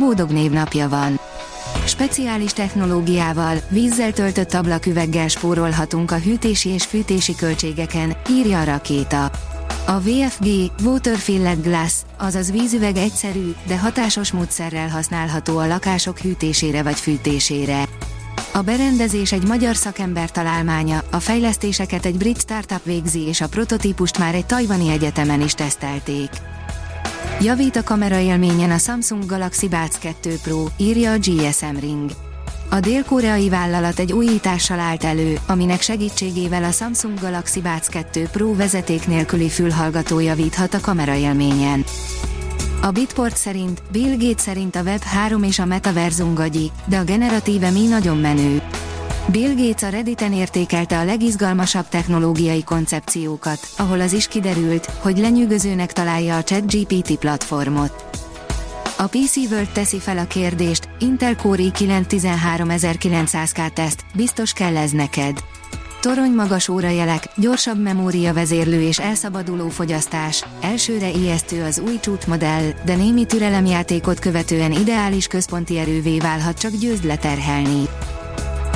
Bódog névnapja van. Speciális technológiával, vízzel töltött ablaküveggel spórolhatunk a hűtési és fűtési költségeken, írja a rakéta. A VFG, Water Filled Glass, azaz vízüveg egyszerű, de hatásos módszerrel használható a lakások hűtésére vagy fűtésére. A berendezés egy magyar szakember találmánya, a fejlesztéseket egy brit startup végzi és a prototípust már egy tajvani egyetemen is tesztelték. Javít a kamera élményen a Samsung Galaxy Buds 2 Pro, írja a GSM Ring. A dél-koreai vállalat egy újítással állt elő, aminek segítségével a Samsung Galaxy Buds 2 Pro vezeték nélküli fülhallgató javíthat a kamera élményen. A Bitport szerint, Bill Gates szerint a Web 3 és a metaverzum gagyi, de a generatíve mi nagyon menő. Bill Gates a Redditen értékelte a legizgalmasabb technológiai koncepciókat, ahol az is kiderült, hogy lenyűgözőnek találja a ChatGPT platformot. A PC World teszi fel a kérdést, Intel Core i9 13900K teszt, biztos kell ez neked. Torony magas órajelek, gyorsabb memória vezérlő és elszabaduló fogyasztás, elsőre ijesztő az új csúcsmodell, de némi türelemjátékot követően ideális központi erővé válhat csak győzd leterhelni.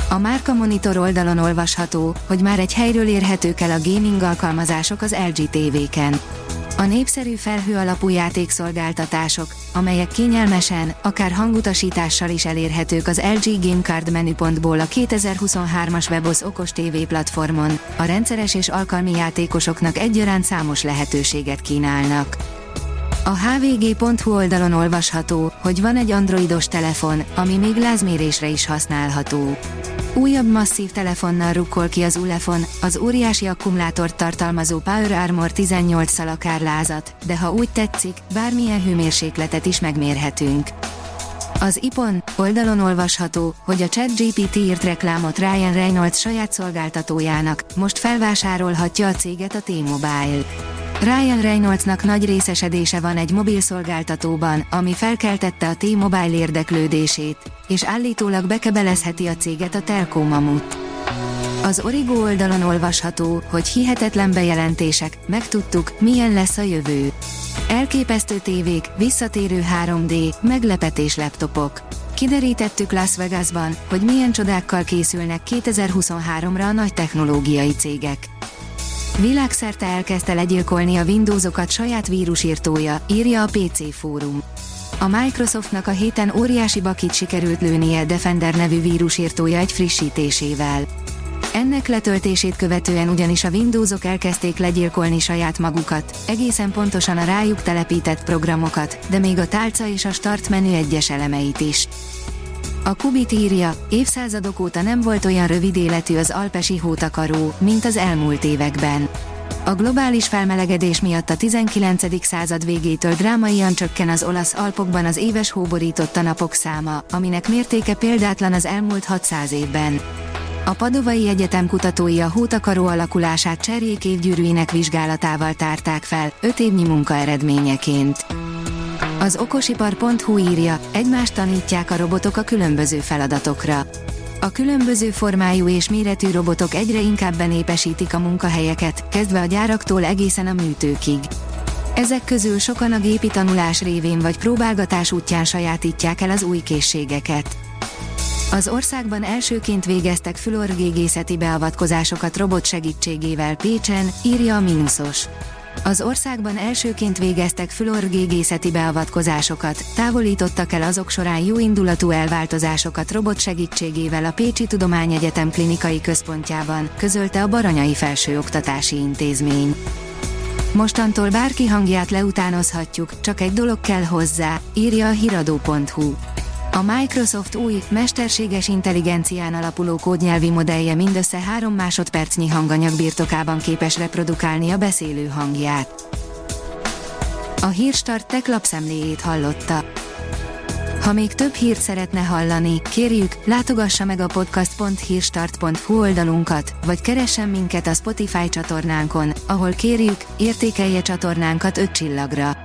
A Márka Monitor oldalon olvasható, hogy már egy helyről érhetők el a gaming alkalmazások az LG TV-ken. A népszerű felhő alapú játékszolgáltatások, amelyek kényelmesen, akár hangutasítással is elérhetők az LG Gamecard menüpontból a 2023-as webos okos TV platformon, a rendszeres és alkalmi játékosoknak egyaránt számos lehetőséget kínálnak. A hvg.hu oldalon olvasható, hogy van egy androidos telefon, ami még lázmérésre is használható. Újabb masszív telefonnal rukkol ki az Ulefon, az óriási akkumulátort tartalmazó Power Armor 18 szalakár lázat, de ha úgy tetszik, bármilyen hőmérsékletet is megmérhetünk. Az IPON oldalon olvasható, hogy a ChatGPT írt reklámot Ryan Reynolds saját szolgáltatójának, most felvásárolhatja a céget a T-Mobile. Ryan Reynoldsnak nagy részesedése van egy mobil szolgáltatóban, ami felkeltette a T-Mobile érdeklődését, és állítólag bekebelezheti a céget a Telco Mamut. Az Origo oldalon olvasható, hogy hihetetlen bejelentések, megtudtuk, milyen lesz a jövő. Elképesztő tévék, visszatérő 3D, meglepetés laptopok. Kiderítettük Las Vegasban, hogy milyen csodákkal készülnek 2023-ra a nagy technológiai cégek. Világszerte elkezdte legyilkolni a Windowsokat saját vírusírtója, írja a PC fórum. A Microsoftnak a héten óriási bakit sikerült lőnie Defender nevű vírusírtója egy frissítésével. Ennek letöltését követően ugyanis a Windowsok elkezdték legyilkolni saját magukat, egészen pontosan a rájuk telepített programokat, de még a tálca és a start menü egyes elemeit is. A Kubit írja, évszázadok óta nem volt olyan rövid életű az alpesi hótakaró, mint az elmúlt években. A globális felmelegedés miatt a 19. század végétől drámaian csökken az olasz Alpokban az éves hóborította napok száma, aminek mértéke példátlan az elmúlt 600 évben. A Padovai Egyetem kutatói a hótakaró alakulását cserjék évgyűrűinek vizsgálatával tárták fel, 5 évnyi munka eredményeként. Az okosipar.hu írja, egymást tanítják a robotok a különböző feladatokra. A különböző formájú és méretű robotok egyre inkább benépesítik a munkahelyeket, kezdve a gyáraktól egészen a műtőkig. Ezek közül sokan a gépi tanulás révén vagy próbálgatás útján sajátítják el az új készségeket. Az országban elsőként végeztek fülorgégészeti beavatkozásokat robot segítségével Pécsen, írja a Minusos. Az országban elsőként végeztek fülorgégészeti beavatkozásokat, távolítottak el azok során jó indulatú elváltozásokat robot segítségével a Pécsi Tudományegyetem klinikai központjában, közölte a Baranyai Felsőoktatási Intézmény. Mostantól bárki hangját leutánozhatjuk, csak egy dolog kell hozzá, írja a hiradó.hu. A Microsoft új, mesterséges intelligencián alapuló kódnyelvi modellje mindössze 3 másodpercnyi hanganyag birtokában képes reprodukálni a beszélő hangját. A Hírstart tech lapszemléjét hallotta. Ha még több hírt szeretne hallani, kérjük, látogassa meg a podcast.hírstart.hu oldalunkat, vagy keressen minket a Spotify csatornánkon, ahol kérjük, értékelje csatornánkat 5 csillagra.